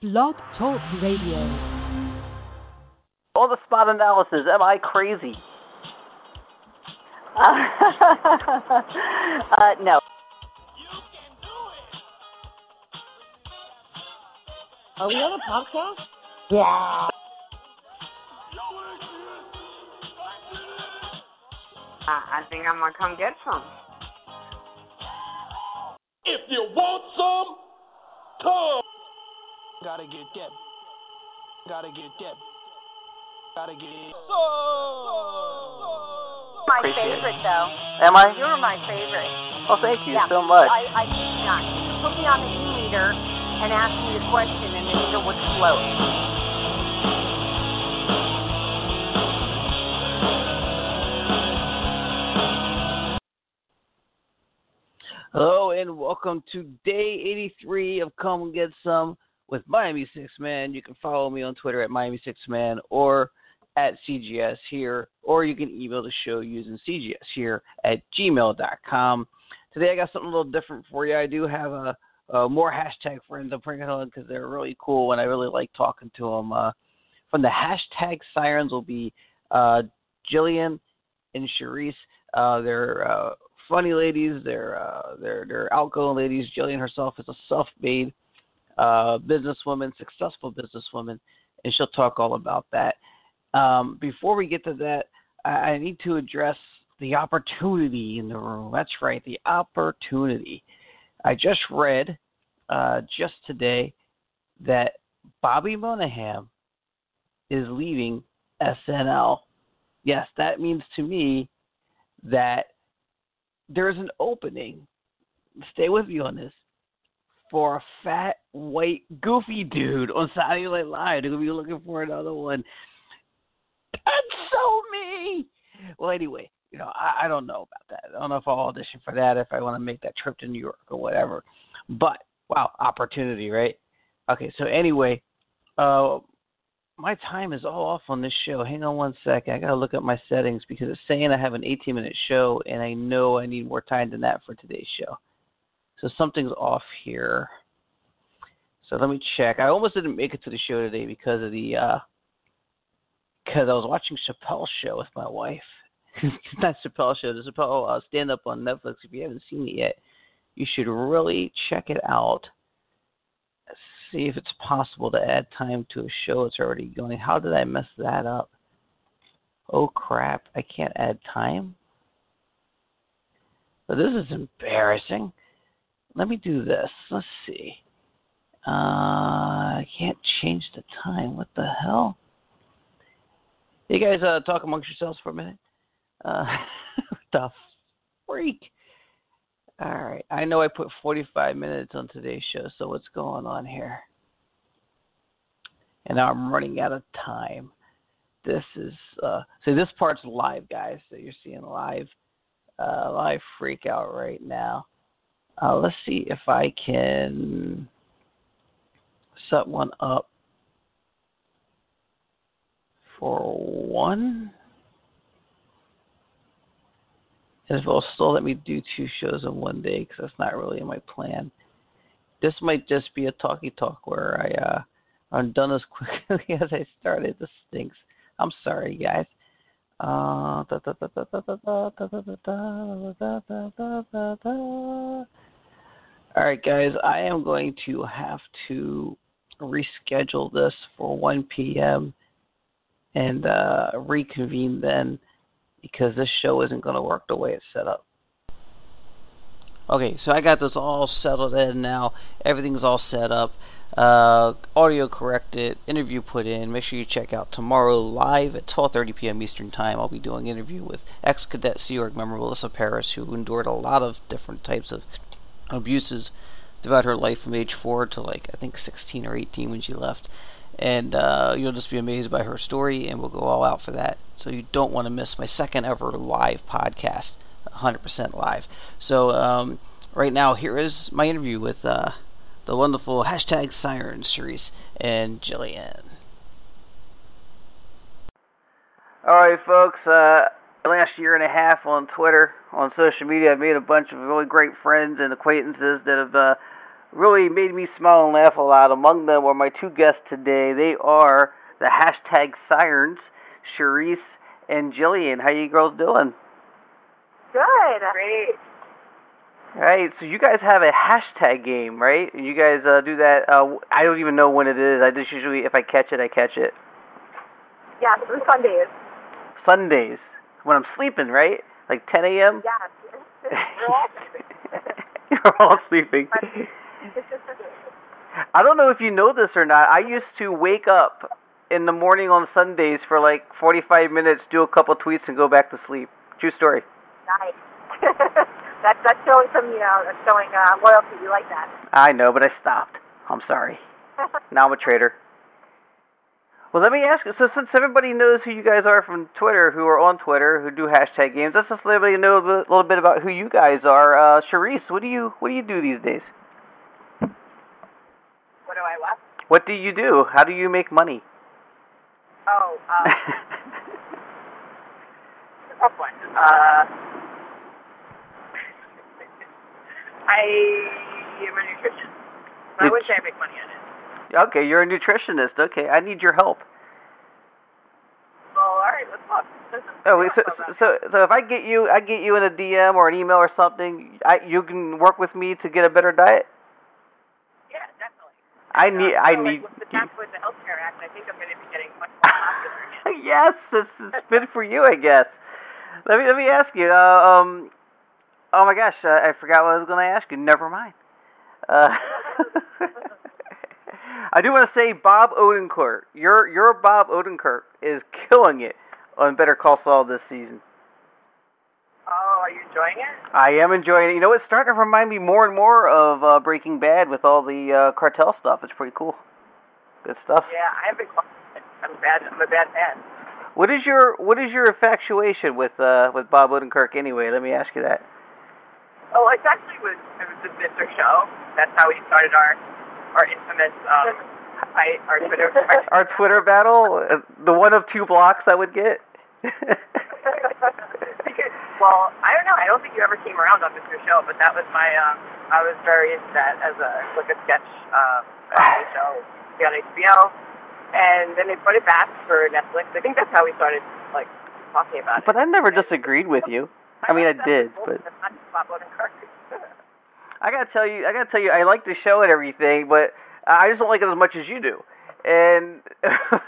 Blog Talk Radio. All the spot analysis. Am I crazy? Uh, uh, no. Are we on a podcast? Yeah. I think I'm gonna come get some. If you want some, come. Gotta get that. Gotta get that. Gotta get My Appreciate it. favorite, though. Am I? You're my favorite. Well, thank you yeah. so much. I, I kid you not. You could put me on the e-meter and ask me a question, and the meter would float. Hello and welcome to day 83 of Come and Get Some with Miami Six Man. You can follow me on Twitter at Miami Six Man or at CGS here, or you can email the show using CGS here at gmail.com. Today I got something a little different for you. I do have a, a more hashtag friends I'm bringing on because they're really cool and I really like talking to them. Uh, from the hashtag sirens will be uh, Jillian and Charisse. Uh, they're uh, funny ladies. They're uh, they're they're outgoing ladies. Jillian herself is a self-made businesswoman, successful businesswoman, and she'll talk all about that. Um, before we get to that, I, I need to address the opportunity in the room. That's right, the opportunity. I just read uh, just today that Bobby Moynihan is leaving SNL. Yes, that means to me that there's an opening. Stay with me on this. For a fat, white, goofy dude on Saturday Night Live, they're gonna be looking for another one. That's so me. Well, anyway, you know, I, I don't know about that. I don't know if I'll audition for that, if I want to make that trip to New York or whatever. But wow, opportunity, right? Okay, so anyway, uh, my time is all off on this show. Hang on one second. I gotta look up my settings because it's saying I have an 18 minute show, and I know I need more time than that for today's show. So something's off here. So let me check. I almost didn't make it to the show today because of the uh because I was watching Chappelle's show with my wife. Not Chappelle's show, the Chappelle uh, stand up on Netflix. If you haven't seen it yet, you should really check it out see if it's possible to add time to a show that's already going. How did I mess that up? Oh crap, I can't add time? But this is embarrassing. Let me do this. Let's see. Uh, I can't change the time. What the hell? You guys uh, talk amongst yourselves for a minute. Uh, what the freak? All right. I know I put 45 minutes on today's show, so what's going on here? And now I'm running out of time. This is uh so this part's live, guys. So you're seeing live uh live freak out right now. Uh let's see if I can set one up for one. And if it'll still let me do two shows in one day, because that's not really in my plan. This might just be a talkie talk where I uh, I'm done as quickly as I started. This stinks. I'm sorry, guys. Uh, All right, guys. I am going to have to reschedule this for 1 p.m. and uh, reconvene then because this show isn't going to work the way it's set up. Okay, so I got this all settled in now. Everything's all set up. Uh, audio corrected, interview put in. Make sure you check out tomorrow live at 12:30 p.m. Eastern Time. I'll be doing an interview with ex-cadet Sea Org member Melissa Paris, who endured a lot of different types of abuses throughout her life from age four to like I think 16 or 18 when she left. And uh, you'll just be amazed by her story, and we'll go all out for that. So you don't want to miss my second ever live podcast, 100% live. So um, right now, here is my interview with uh, the wonderful hashtag Sirens, Charisse and Jillian. All right, folks. Uh, last year and a half on Twitter, on social media, I've made a bunch of really great friends and acquaintances that have uh, really made me smile and laugh a lot. Among them are my two guests today. They are the hashtag Sirens, Charisse and Jillian. How you girls doing? Good. Great. All right, so you guys have a hashtag game, right? And you guys uh, do that. Uh, I don't even know when it is. I just usually, if I catch it, I catch it. Yeah, through Sundays. Sundays when I'm sleeping, right? Like 10 a.m. Yeah. We're all You're all sleeping. I don't know if you know this or not. I used to wake up in the morning on Sundays for like 45 minutes, do a couple tweets, and go back to sleep. True story. nice. that's that's showing some, you know, that's showing uh, loyalty. You like that. I know, but I stopped. I'm sorry. Now I'm a traitor. Well, let me ask you. So, since everybody knows who you guys are from Twitter, who are on Twitter, who do hashtag games, let's just let everybody know a little bit about who you guys are. Uh, Charisse, what do you what do you do these days? What do I what? What do you do? How do you make money? Oh, uh, tough one. Uh, I am a nutritionist. But I say I make money on it. Okay, you're a nutritionist. Okay, I need your help. Well, all right, let's talk. Oh, wait, so, so so if I get you, I get you in a DM or an email or something, I you can work with me to get a better diet. Yeah, definitely. I uh, need, I so, like, need. With the tax with the Healthcare Act, I think I'm going to be getting much more popular again. yes, this is good for you, I guess. Let me let me ask you. Uh, um, oh my gosh, uh, I forgot what I was going to ask you. Never mind. Uh, I do want to say, Bob Odenkirk, your your Bob Odenkirk is killing it on Better Call Saul this season. Oh, are you enjoying it? I am enjoying it. You know, it's starting to remind me more and more of uh, Breaking Bad with all the uh, cartel stuff. It's pretty cool. Good stuff. Yeah, I have been. I'm bad. I'm a bad fan. What is your what is your infatuation with uh, with Bob Odenkirk anyway? Let me ask you that. Oh, it's actually was it was the Mr. Show. That's how we started our our infamous um, fight, our Twitter. Our, Our Twitter battle, uh, the one of two blocks I would get. well, I don't know. I don't think you ever came around on Mr. Show, but that was my. Um, I was very into that as a like a sketch um, comedy show on HBO, and then they put it back for Netflix. I think that's how we started like talking about it. but I never disagreed with you. I mean, I did, but That's not Bob Odenkirk. I gotta tell you, I gotta tell you, I like the show and everything, but I just don't like it as much as you do. And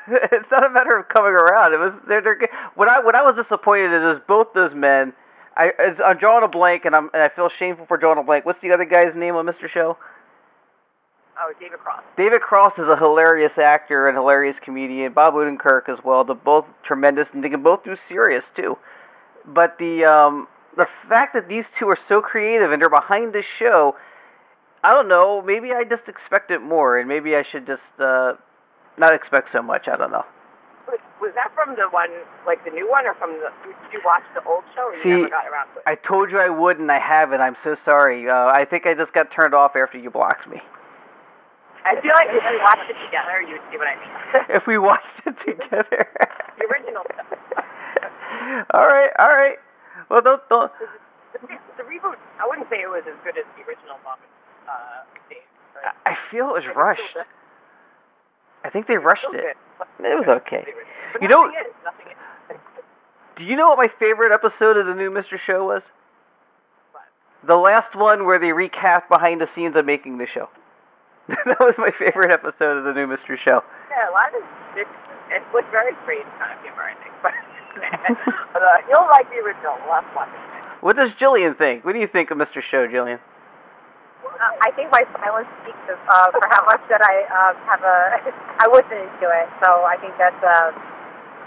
it's not a matter of coming around. It was they're, they're what I when I was disappointed is, is both those men. I it's, I'm drawing a blank, and I'm and I feel shameful for drawing a blank. What's the other guy's name on Mr. Show? Oh, David Cross. David Cross is a hilarious actor and hilarious comedian. Bob Odenkirk as well. They're both tremendous, and they can both do serious too. But the um, the fact that these two are so creative and they're behind this show, I don't know. Maybe I just expected more, and maybe I should just uh, not expect so much. I don't know. Was, that from the one, like the new one, or from the? Did you watch the old show? Or you See, never got around to it. I told you I would, and I haven't. I'm so sorry. Uh, I think I just got turned off after you blocked me. I feel like if we watched it together, you would see what I mean. If we watched it together. the original stuff. all right, all right. Well, don't don't. The, the reboot, I wouldn't say it was as good as the original Muppet uh, I feel it was rushed. I think they rushed it. It was okay. You know- is, is. Do you know what my favorite episode of the new Mr. Show was? What? The last one where they recapped behind the scenes of making the show. that was my favorite episode of the new Mr. Show. Yeah, a lot of it, it was very strange kind of humor. But uh, you'll like the original. We'll have to. What does Jillian think? What do you think of Mr. Show, Jillian? Uh, I think my silence speaks of, uh, for how much that I uh, have a. I wasn't into it, so I think that's. Uh,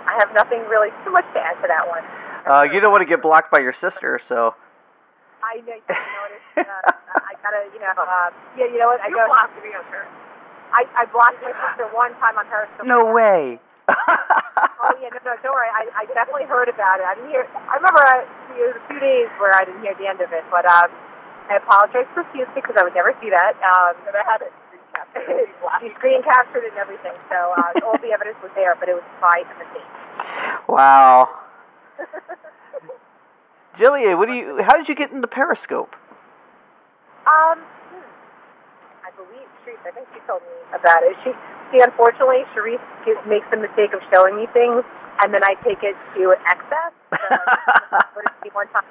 I have nothing really too much to add to that one. Uh, you don't want to get blocked by your sister, so. I know, you noticed. Uh, I gotta, you know, uh, yeah, you know what? I You go. blocked me on her. I, I blocked my sister one time on Periscope. No way. Oh yeah, no, no, don't worry. I, I definitely heard about it. I didn't hear. I remember uh, there was a few days where I didn't hear the end of it, but um, I apologize profusely because I would never see that. Um, And I had it screen captured. she screen captured and everything, so uh, all the evidence was there, but it was by a mistake. wow. Jillian, what do you? How did you get into Periscope? Um, hmm. I believe she. I think she told me about it. She, see, unfortunately, Charisse makes the mistake of showing me things, and then I take it to excess. So, one time?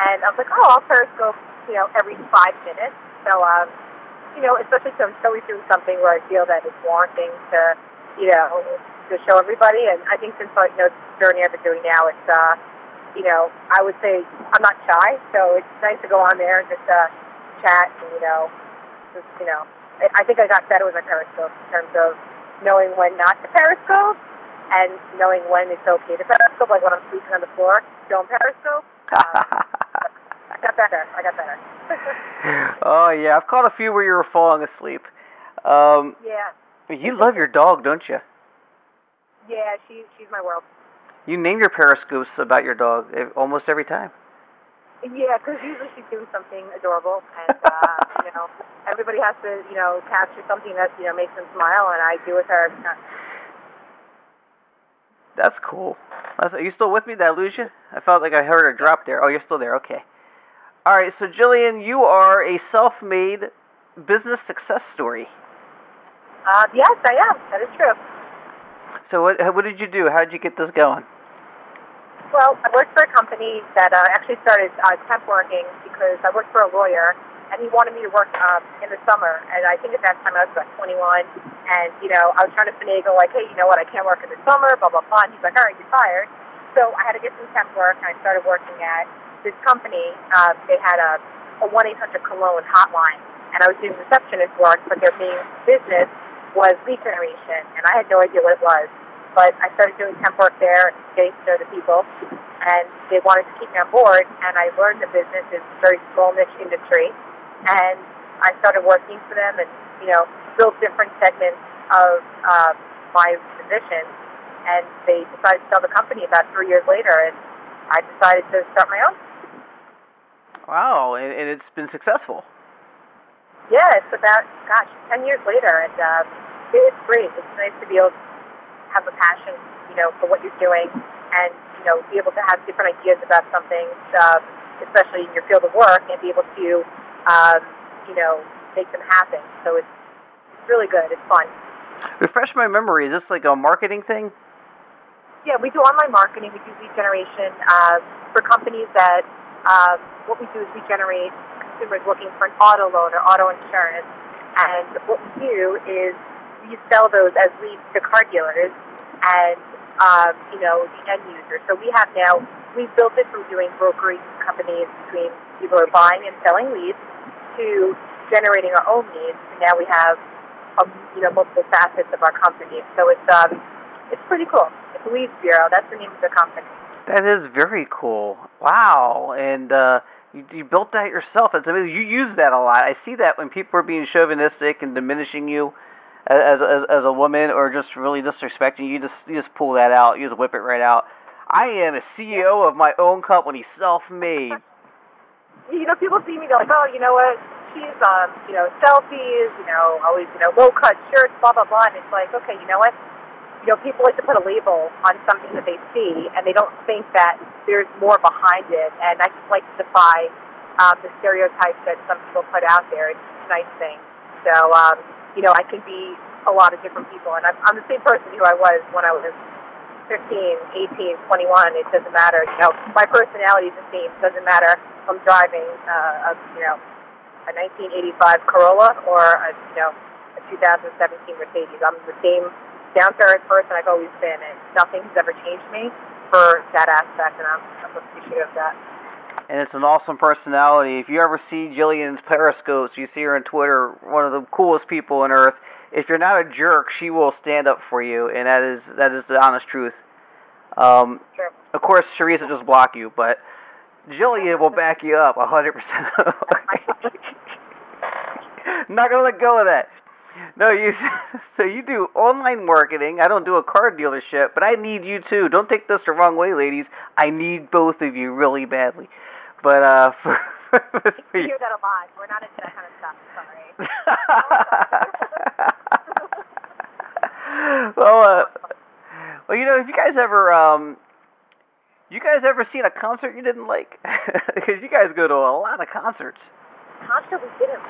And I was like, oh, I'll Periscope, you know, every five minutes. So, um, you know, especially if I'm always doing something where I feel that it's warranting to, you know, to show everybody. And I think since like, you know, the journey I've been doing now, it's, uh, you know, I would say I'm not shy, so it's nice to go on there and just uh, chat and, you know, just, you know, I, think I got better with my Periscope in terms of knowing when not to Periscope and knowing when it's okay to Periscope, like when I'm sleeping on the floor, don't Periscope. Um, I got better. I got better. oh yeah, I've caught a few where you were falling asleep. Um, yeah. you love your dog, don't you? Yeah, she, she's my world. You name your periscopes about your dog eh, almost every time. Yeah, because usually she's doing something adorable, and uh, you know, everybody has to, you know, capture something that you know makes them smile, and I do with her. every time. That's cool. That's, are you still with me? Did I lose you? I felt like I heard a drop there. Oh, you're still there. Okay. All right. So, Jillian, you are a self-made business success story. Uh, yes, I am. That is true. So, what what did you do? How did you get this going? Well, I worked for a company that uh, actually started uh, temp working because I worked for a lawyer, and he wanted me to work um, in the summer. And I think at that time I was about 21, and you know I was trying to finagle like, hey, you know what? I can't work in the summer, blah blah blah. And he's like, all right, you're fired. So I had to get some temp work, and I started working at this company. Um, they had a a 1-800 Cologne hotline, and I was doing receptionist work, but their main business was lead generation, and I had no idea what it was. But I started doing temp work there, getting to know the people, and they wanted to keep me on board. And I learned the business is a very small niche industry, and I started working for them, and you know, built different segments of uh, my position. And they decided to sell the company about three years later, and I decided to start my own. Wow, and, and it's been successful. Yeah, it's about gosh, ten years later, and uh, it's great. It's nice to be able to have a passion, you know, for what you're doing, and you know, be able to have different ideas about something, um, especially in your field of work, and be able to, um, you know, make them happen. So it's really good. It's fun. Refresh my memory. Is this like a marketing thing? Yeah, we do online marketing. We do lead generation uh, for companies that. Um, what we do is we generate consumers looking for an auto loan or auto insurance, and what we do is we sell those as leads to car dealers and um, you know the end user. So we have now we've built it from doing brokering companies between people who are buying and selling leads to generating our own leads. And now we have um, you know multiple facets of our company. So it's um, it's pretty cool. It's Leads Bureau. That's the name of the company. That is very cool. Wow. And uh, you, you built that yourself. That's amazing. You use that a lot. I see that when people are being chauvinistic and diminishing you as, as, as a woman or just really disrespecting you, you just, you just pull that out. You just whip it right out. I am a CEO of my own company, self-made. You know, people see me, they're like, oh, you know what? She's, um, you know, selfies, you know, always, you know, low-cut shirts, blah, blah, blah. And it's like, okay, you know what? you know, people like to put a label on something that they see, and they don't think that there's more behind it. And I just like to defy um, the stereotypes that some people put out there. It's a nice thing. So, um, you know, I can be a lot of different people, and I'm, I'm the same person who I was when I was 15, 18, 21. It doesn't matter. You know, my personality is the same. It doesn't matter if I'm driving, uh, a, you know, a 1985 Corolla or a, you know, a 2017 Mercedes. I'm the same down to earth person I've always been, and nothing's ever changed me for that aspect, and I'm, I'm appreciative of that. And it's an awesome personality. If you ever see Jillian's periscopes, you see her on Twitter, one of the coolest people on earth. If you're not a jerk, she will stand up for you, and that is that is the honest truth. Um, Sure. of course, Charisse will just block you, but Jillian will back you up 100%. not gonna let go of that. No, you. So you do online marketing. I don't do a car dealership, but I need you too. Don't take this the wrong way, ladies. I need both of you really badly. But uh, for, for You you- hear that a lot. We're not into that kind of stuff. Well, uh, well, you know, if you guys ever, um, you guys ever seen a concert you didn't like? Because you guys go to a lot of concerts. Concert we didn't.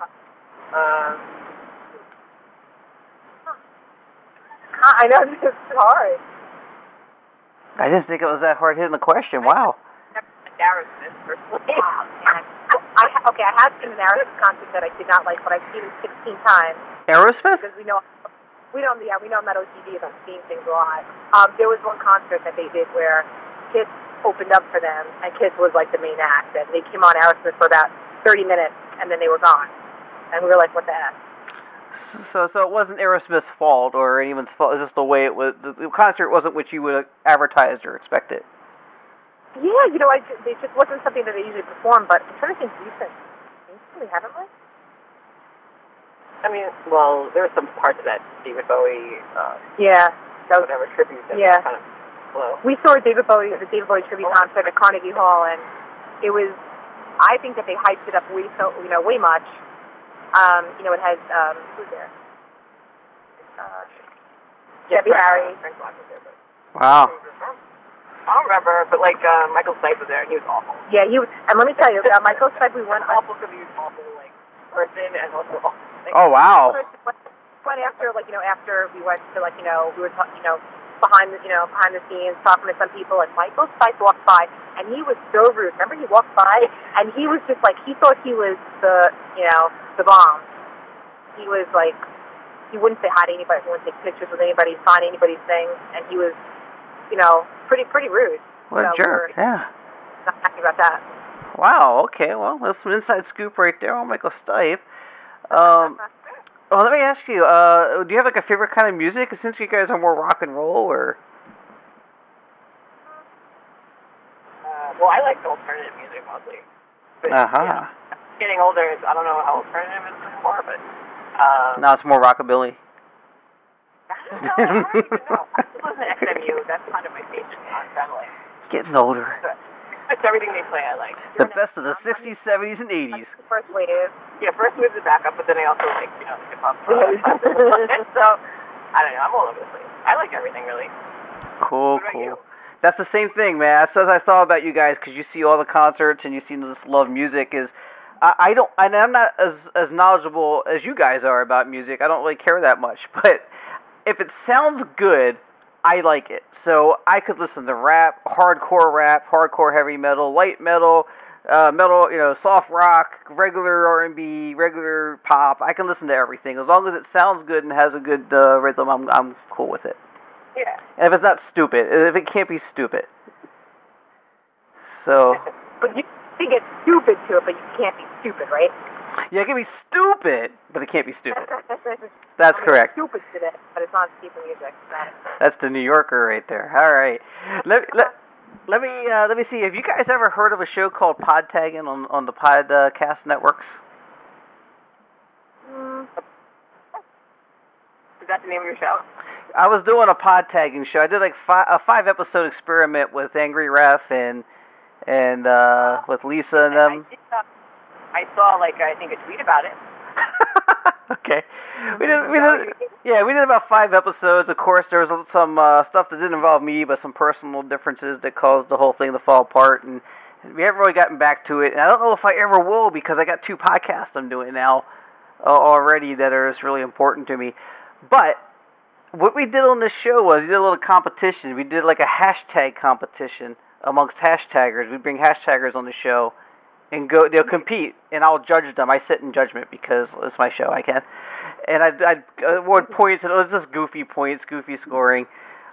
Like. Um, I know this is hard. I didn't think it was that hard hitting the question. Wow. never personally. Wow, man. I, okay, I have seen an Aerosmith concert that I did not like, but I've seen it 16 times Aerosmith? because we know we don't yeah we know I'm not OCD about seeing things a lot. Um, there was one concert that they did where Kiss opened up for them, and Kiss was like the main act, and they came on Aerosmith for about 30 minutes, and then they were gone, and we were like, what the heck? So, so it wasn't Aerosmith's fault or anyone's fault. It's just the way it was. The, the concert wasn't what you would have advertised or expected. Yeah, you know, I ju- it just wasn't something that they usually perform, but I'm trying to think recent. Recently, haven't we? I mean, well, there were some parts of that David Bowie, uh, Yeah, that was whatever tribute that Yeah. was kind of slow. we saw David Bowie, the David Bowie tribute concert at Carnegie Hall, and it was. I think that they hyped it up way so you know way much. Um, you know, it has um, who's there? Uh, Debbie Harry. Frank Black was there, Wow. I don't remember, but like uh, Michael Stipe was there, and he was awful. Yeah, he was. And let me tell you, uh, Michael Stipe, we went. Awful because he was awful, like person, and also awful. Like, Oh wow. Went after, like you know, after we went to like you know, we were talking, you know, behind the you know behind the scenes talking to some people, and Michael Stipe walked by, and he was so rude. Remember, he walked by, and he was just like he thought he was the you know the bomb. He was like he wouldn't say hi to anybody, he wouldn't take pictures with anybody, sign anybody's thing, and he was you know pretty pretty rude. What a jerk. Yeah. Not happy about that. Wow. Okay. Well, that's some inside scoop right there on Michael Stipe. Um, well, let me ask you. Uh, do you have like a favorite kind of music? Since you guys are more rock and roll, or Uh, well, I like the alternative music mostly. Uh huh. you know, getting older, is, I don't know how alternative is anymore, but um, No, it's more rockabilly. I don't know. I don't know. I listen to That's kind of my station on satellite. Getting older. That's everything they play. I like. The best of the '60s, '70s, and '80s. First wave. Yeah, first moves the backup, but then I also like you know hip hop. So I don't know. I'm all over the place. I like everything really. Cool, What about cool. you? That's the same thing, man. That's what I thought about you guys because you see all the concerts and you see this love music. Is I, I don't, and I'm not as as knowledgeable as you guys are about music. I don't really care that much, but if it sounds good, I like it. So I could listen to rap, hardcore rap, hardcore heavy metal, light metal, uh, metal, you know, soft rock, regular R&B, regular pop. I can listen to everything as long as it sounds good and has a good uh, rhythm. I'm I'm cool with it. Yeah. And if it's not stupid, if it can't be stupid. So, But you can get stupid to it, but you can't be stupid, right? yeah, it can be stupid, but it can't be stupid. That's I mean, correct. Stupid to it, but it's not stupid music. That's the New Yorker right there. All right. Let, let, let me uh, let me see. Have you guys ever heard of a show called Pod Tagging on on the Podcast networks? Mm, Is that the name of your show? I was doing a pod tagging show. I did like fi- a five episode experiment with Angry Ref and and uh, with Lisa and them. I, uh, I saw like I think a tweet about it. okay. We did, we did, yeah, we did about five episodes. Of course, there was some uh, stuff that didn't involve me, but some personal differences that caused the whole thing to fall apart. And we haven't really gotten back to it. And I don't know if I ever will because I got two podcasts I'm doing now uh, already that are just really important to me. But what we did on this show was we did a little competition. We did like a hashtag competition amongst hashtaggers. We bring hashtaggers on the show and go. They'll compete, and I'll judge them. I sit in judgment because it's my show. I can, and I I award points. And it was just goofy points, goofy scoring.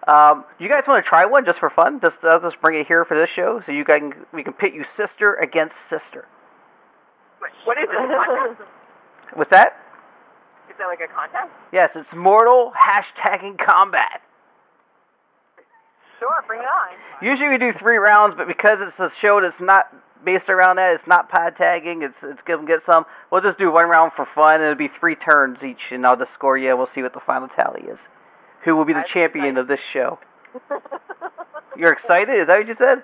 Um, you guys want to try one just for fun? Just I'll just bring it here for this show, so you guys can we can pit you sister against sister. What is it? What's that? Is that like a contest? Yes, it's Mortal hashtagging combat. sure, bring it on. Usually we do three rounds, but because it's a show that's not based around that, it's not pod tagging. It's it's give get some. We'll just do one round for fun. It'll be three turns each, and I'll just score you. We'll see what the final tally is. Who will be the I'm champion excited. of this show? You're excited? Is that what you said?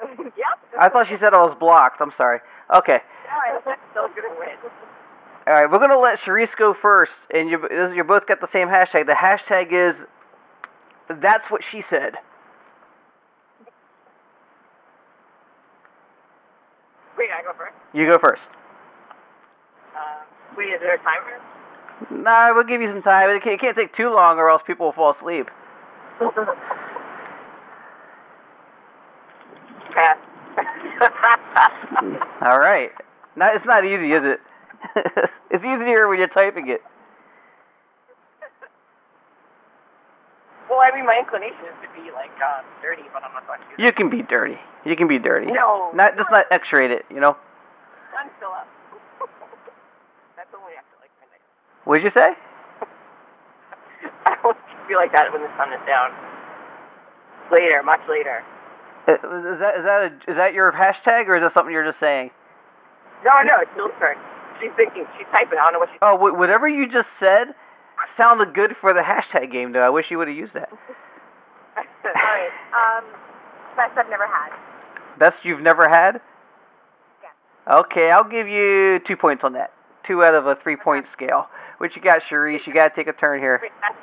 yep. I thought she said I was blocked. I'm sorry. Okay. All right, still gonna win. All right, we're gonna let Charisse go first, and you you both got the same hashtag. The hashtag is that's what she said. Wait, I go first. You go first. Um, Wait, is there a timer? Nah, we'll give you some time. It can't, it can't take too long, or else people will fall asleep. All right. Not, it's not easy, is it? it's easier when you're typing it. well, I mean, my inclination is to be like uh, dirty, but I'm not going to. You can be dirty. You can be dirty. No. Not just not X-rate it. You know. Sun's still up. That's only after like midnight. What'd you say? I don't feel like that when the sun is down. Later, much later. Is that is that a, is that your hashtag or is that something you're just saying? No, no, it's Jill's turn. She's thinking. She's typing. I don't know what she's. Oh, wh- whatever you just said sounded good for the hashtag game, though. I wish you would have used that. All right. Um, best I've never had. Best you've never had? Yeah. Okay, I'll give you two points on that. Two out of a three point scale. What you got, Charisse? You gotta take a turn here. That's,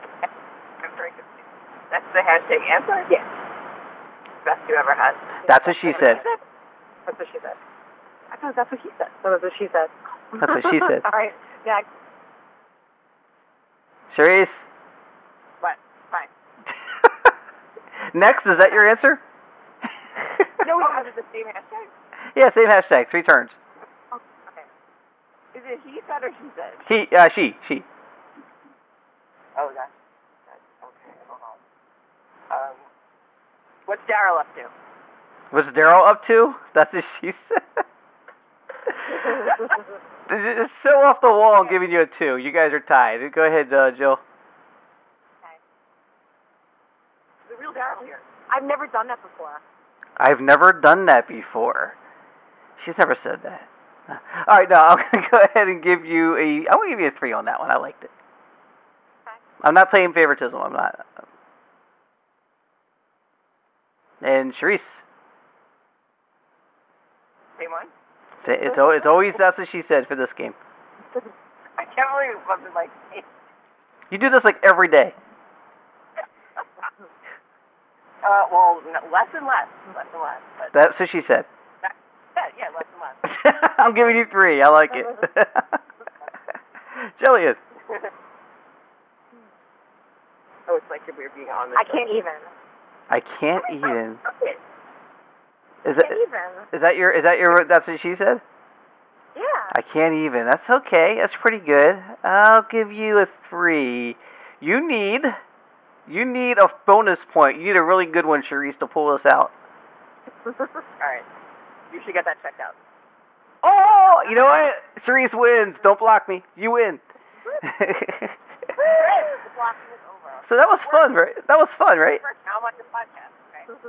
I'm very confused. That's the hashtag answer. Yes. Best you ever had. That's what she said. That's what she said. I thought that's what he said. That was what she said. That's what she said. All right. Next. Charisse, But fine. next, is that your answer? No, we have the same hashtag. Yeah, same hashtag, three turns. Okay. Is it he said or she said? He, uh, she, she. Oh, that's, that's okay. Hold on. Um, what's Daryl up to? What's Daryl up to? That's what she said. it's so off the wall. I'm giving you a two. You guys are tied. Go ahead, uh, Jill. The real Daryl here. I've never done that before. I've never done that before. She's never said that. All right, now I'm gonna go ahead and give you a. I'm gonna give you a three on that one. I liked it. Okay. I'm not playing favoritism. I'm not. And Charisse, Same one? it's it's, it's always that's what she said for this game. I can't believe it wasn't like me. You do this like every day. Uh, well, less and less. Less and less. But That's what she said. Yeah, yeah, less and less. I'm giving you three. I like it. Jillian. oh, it's like we're being on this. I can't even. I can't even. Is Can't even. Is that your? Is that your? That's what she said. Yeah. I can't even. That's okay. That's pretty good. I'll give you a three. You need, you need a bonus point. You need a really good one, Charisse, to pull us out. All right. You should get that checked out. Oh, you know what? Charisse wins. Don't block me. You win. So that was fun, right? That was fun, right?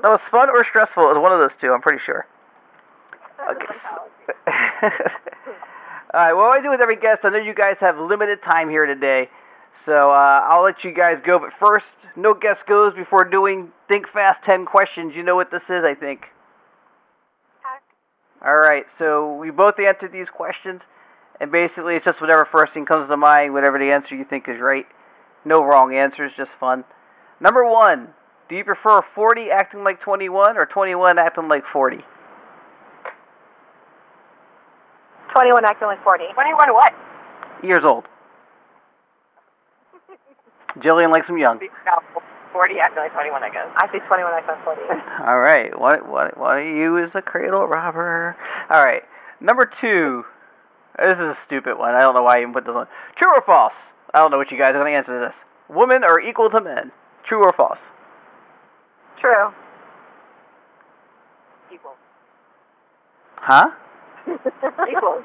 That was fun or stressful. It was one of those two. I'm pretty sure. Okay. so- All right. What I do with every guest, I know you guys have limited time here today, so uh, I'll let you guys go. But first, no guest goes before doing Think Fast 10 questions. You know what this is, I think. All right. So we both answered these questions, and basically it's just whatever first thing comes to mind, whatever the answer you think is right. No wrong answers, just fun. Number one, do you prefer 40 acting like 21 or 21 acting like 40? 21 acting like 40. 21 what? Years old. Jillian likes them young. No, 40, actually 21, I guess. I say 21 I like 40. All right. What what what are you is a cradle robber? All right. Number two. This is a stupid one. I don't know why I even put this on. True or false? I don't know what you guys are going to answer to this. Women are equal to men. True or false? True. Equal. Huh? Equal.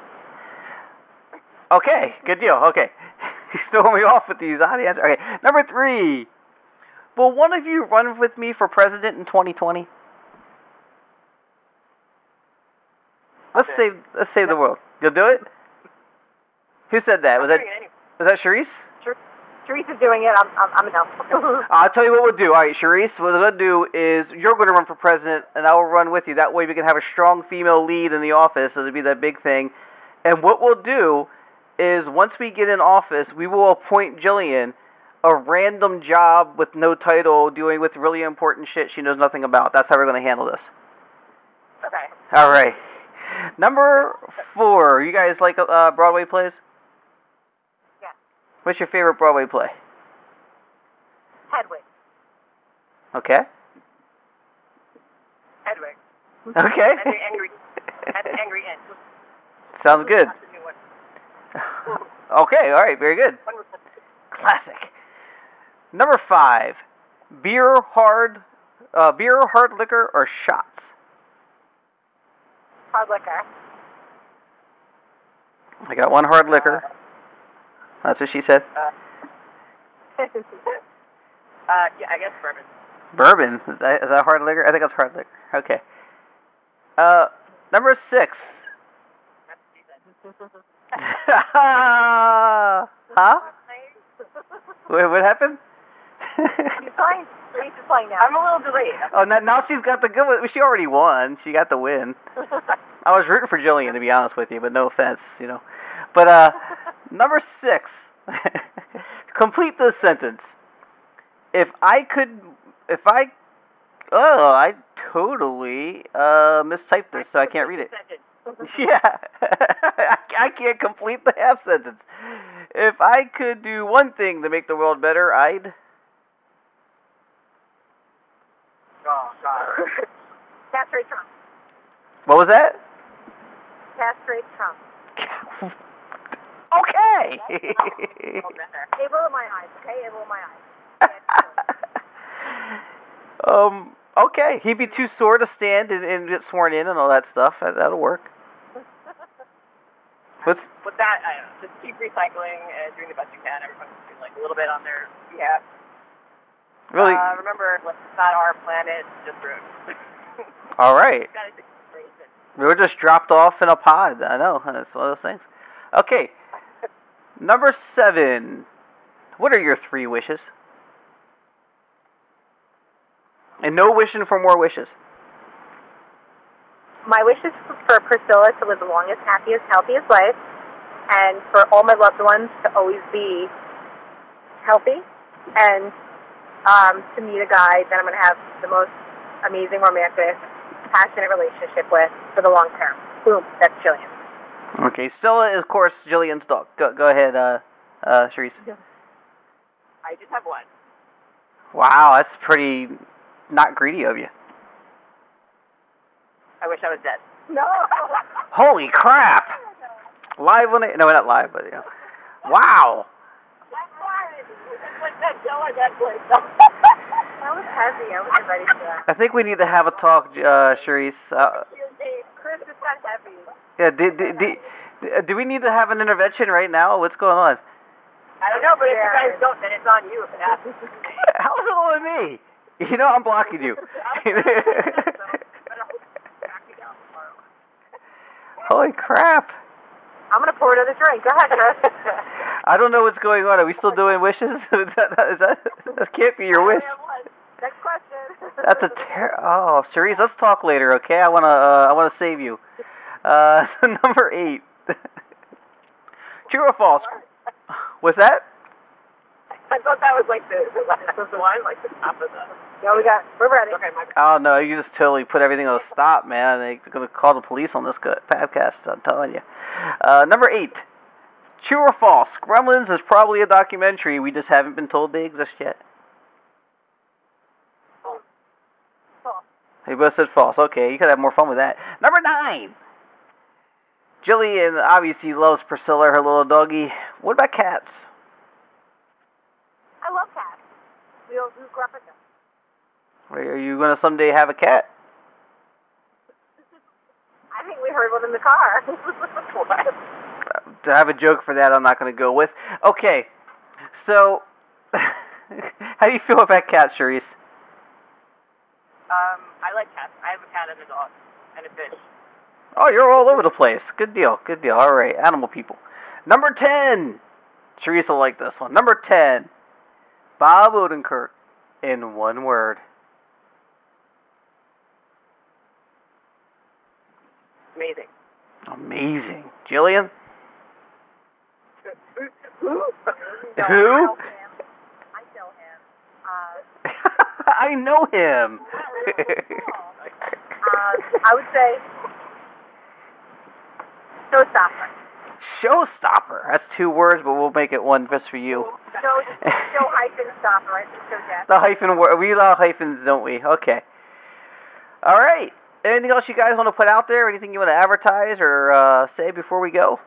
Okay. Good deal. Okay. He's throwing me off with these odd answers. Okay. Number three. Will one of you run with me for president in 2020? Let's save let's save the world. You'll do it? Who said that? Was that Doing it anyway. was that Charisse? Teresa's doing it. I'm I'm, I'm no. I'll tell you what we'll do. All right, Charisse, what we're going to do is you're going to run for president, and I will run with you. That way we can have a strong female lead in the office. So It'll be that big thing. And what we'll do is once we get in office, we will appoint Jillian a random job with no title, doing with really important shit she knows nothing about. That's how we're going to handle this. Okay. All right. Number four. You guys like uh, Broadway plays? Yeah. What's your favorite Broadway play? Hedwig. Okay. Hedwig. Okay. The angry, the angry ant. Sounds good. That's the new one. Okay, all right, very good. Classic. Number five, beer, hard, uh, beer, hard liquor, or shots. Hard liquor. I got one hard liquor. That's what she said. uh, yeah, I guess bourbon. Bourbon. Is that, is that hard liquor? I think that's hard liquor. Okay. Uh, number six. That's what she said. huh? Wait, what happened? He's fine. Reese is playing now. I'm a little delayed. oh, now, now she's got the good one. She already won. She got the win. I was rooting for Jillian, to be honest with you, but no offense, you know. But uh, number six. Complete this sentence. If I could, if I, oh, I totally uh mistyped this, so I can't read it. Yeah, I I can't complete the half sentence. If I could do one thing to make the world better, I'd. Oh, God. Castrate Trump. What was that? Castrate Trump. okay. Oh. Able in my eyes, okay? Able in my eyes. um. Okay. He'd be too sore to stand and, and get sworn in and all that stuff. That, that'll work. What's With that, I don't know, just keep recycling and doing the best you can. Everyone's doing like a little bit on their behalf. really? Uh, remember, it's not our planet, just ruined. All right. Gotta take it. We were just dropped off in a pod. I know. It's one of those things. Okay. Number seven. What are your three wishes? And no wishing for more wishes. My wish is for Priscilla to live the longest, happiest, healthiest life, and for all my loved ones to always be healthy, and um, to meet a guy that I'm going to have the most amazing, romantic, passionate relationship with for the long term. Boom, that's Jillian. Okay. Stella is, of course, Jillian's dog. Go, go ahead, uh, uh, Charisse. I just have one. Wow, that's pretty not greedy of you. I wish I was dead. No. Holy crap! Live on it? No, not live, but yeah. Wow. That was heavy. I wasn't ready for that. I think we need to have a talk, uh, Charisse. Uh, Chris, got heavy. yeah. Do, do, do, do we need to have an intervention right now? What's going on? I don't know, but if you guys don't, then it's on you if it happens. How's it all on me? You know I'm blocking you. Holy crap! I'm going to pour another drink. Go ahead, Chris. I don't know what's going on. Are we still doing wishes? is that, is that, that can't be your wish. Next question. That's a ter- oh, Charisse, let's talk later, okay? I wanna uh, I wanna save you. Uh, so number eight. True or false? What's that? I thought that was like the, the last of the one, like the top of the. Yeah, we got. We're ready. Okay, my Oh no, you just totally put everything on a stop, man. They're gonna call the police on this podcast. I'm telling you. Uh, number eight. True or false? Gremlins is probably a documentary. We just haven't been told they exist yet. Both said false. Okay, you could have more fun with that. Number nine. Jillian obviously loves Priscilla, her little doggy. What about cats? I love cats. We, all- grew up with them. Are you gonna someday have a cat? I think we heard one in the car. To have a joke for that, I'm not gonna go with. Okay, so how do you feel about cats, Charisse? Um, like cats. I have a cat and a dog and a fish. Oh, you're all over the place. Good deal. Good deal. All right, animal people. Number ten. Teresa will like this one. Number ten. Bob Odenkirk in one word. Amazing. Amazing. Jillian? Who? Who? I know him. Uh, I know him. uh, I would say showstopper. Showstopper. That's two words, but we'll make it one just for you. Show, show hyphen stopper. I think show death. The hyphen word. We love hyphens, don't we? Okay. All right. Anything else you guys want to put out there? Anything you want to advertise or uh, say before we go?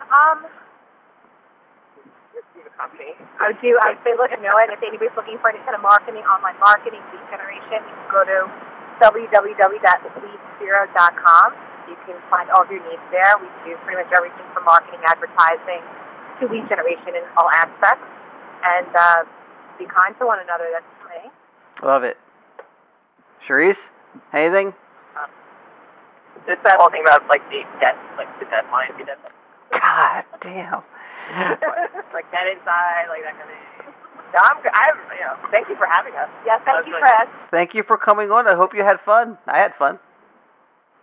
Um. I would do. I would say, look, know it. If anybody's looking for any kind of marketing, online marketing, lead generation, you can go to www.leadsbureau.com. You can find all of your needs there. We do pretty much everything from marketing, advertising, to lead generation in all aspects. And uh, be kind to one another. That's me. Love it. Charisse, anything? Just that whole thing about like the debt, like the deadline, the deadline. God damn. like that inside, like that kind of thing. No, I'm, I'm, you know, thank you for having us. Yes, thank That's you, like- Chris. Thank you for coming on. I hope you had fun. I had fun.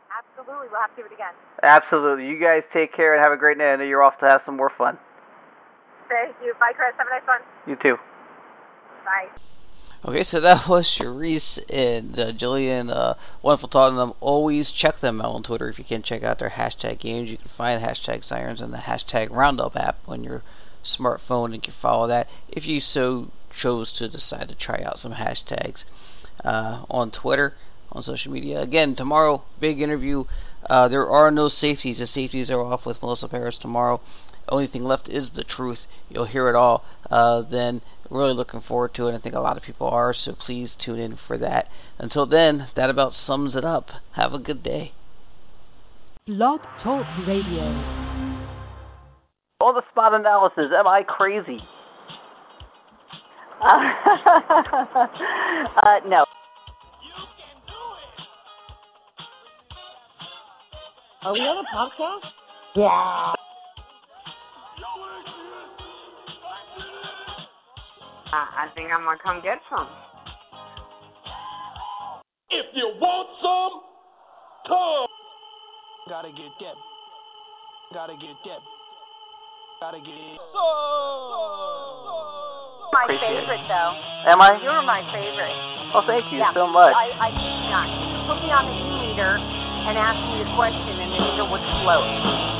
Absolutely. We'll have to do it again. Absolutely. You guys take care and have a great night. I know you're off to have some more fun. Thank you. Bye, Chris. Have a nice one. You too. Bye. Okay, so that was Charisse and uh, Jillian. Uh, wonderful talking to them. Always check them out on Twitter if you can. Check out their hashtag games. You can find hashtag Sirens and the hashtag Roundup app on your smartphone and you can follow that if you so chose to decide to try out some hashtags uh, on Twitter, on social media. Again, tomorrow, big interview. Uh, there are no safeties. The safeties are off with Melissa Paris tomorrow. Only thing left is the truth. You'll hear it all. Uh, then, really looking forward to it. I think a lot of people are, so please tune in for that. Until then, that about sums it up. Have a good day. Blog Talk Radio. All the spot analysis. Am I crazy? uh, no. Are we on a podcast? Yeah. I, I think I'm gonna come get some. If you want some, come. Gotta get that. Gotta get that. Gotta get. My Appreciate it. favorite, though. Am I? You're my favorite. Oh, thank you yeah. so much. I, I kid you not. You put me on the e-meter and ask me a question, and the meter would float.